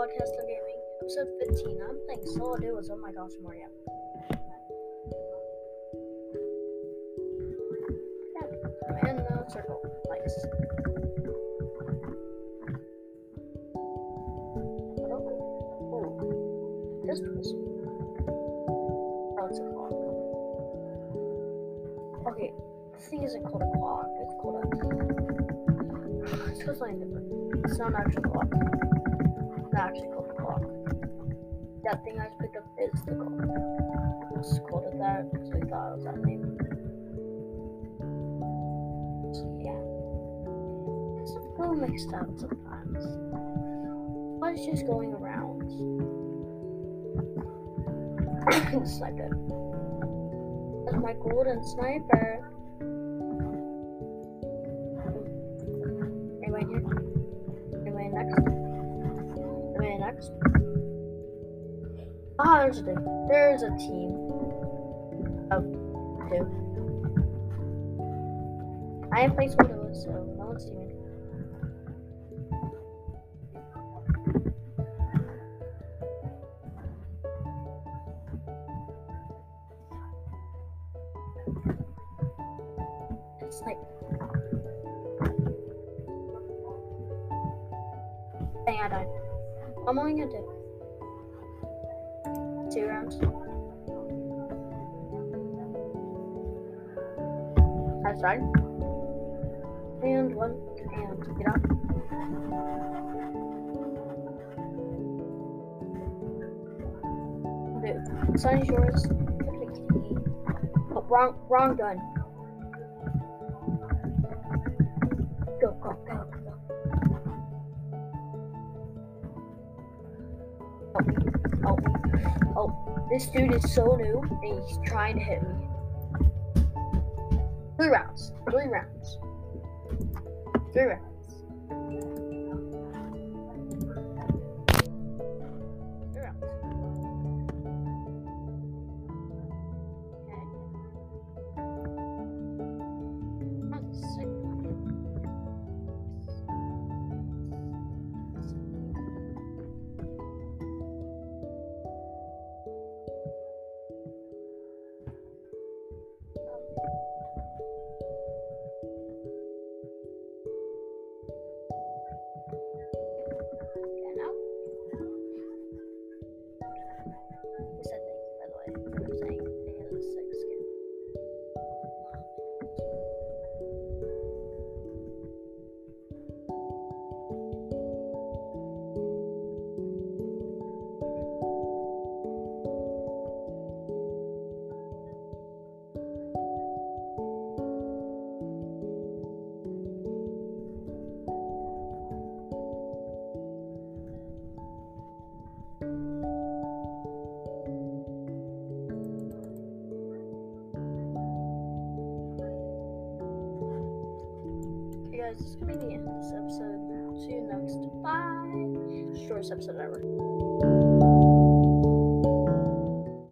podcast on gaming, episode 15. I'm playing solo duos. Oh my gosh, Mario. Yeah, in the circle. Nice. Oh, was. Oh, it's a clock. Okay, this thing isn't called a clock. It's called a. It's called something different. It's not actually a clock. It's actually called a clock. That thing I picked up is the clock. Let's call it that because we thought it was that name. So, yeah. It's a little mixed up sometimes. But it's just going around. sniper. That's my golden sniper. Anybody here? Ah, there's a team. There's a team of two. I have am playing solo, so no one's teaming. It's like I died. I'm only gonna do two rounds. That's right. And one, and get up. Dude, sun is yours. Oh, wrong, wrong gun. Go, go, go, me. Oh, this dude is so new and he's trying to hit me. Three rounds. Three rounds. Three rounds. Guys, this is gonna be the end of this episode. See you next. Bye. Shortest episode ever.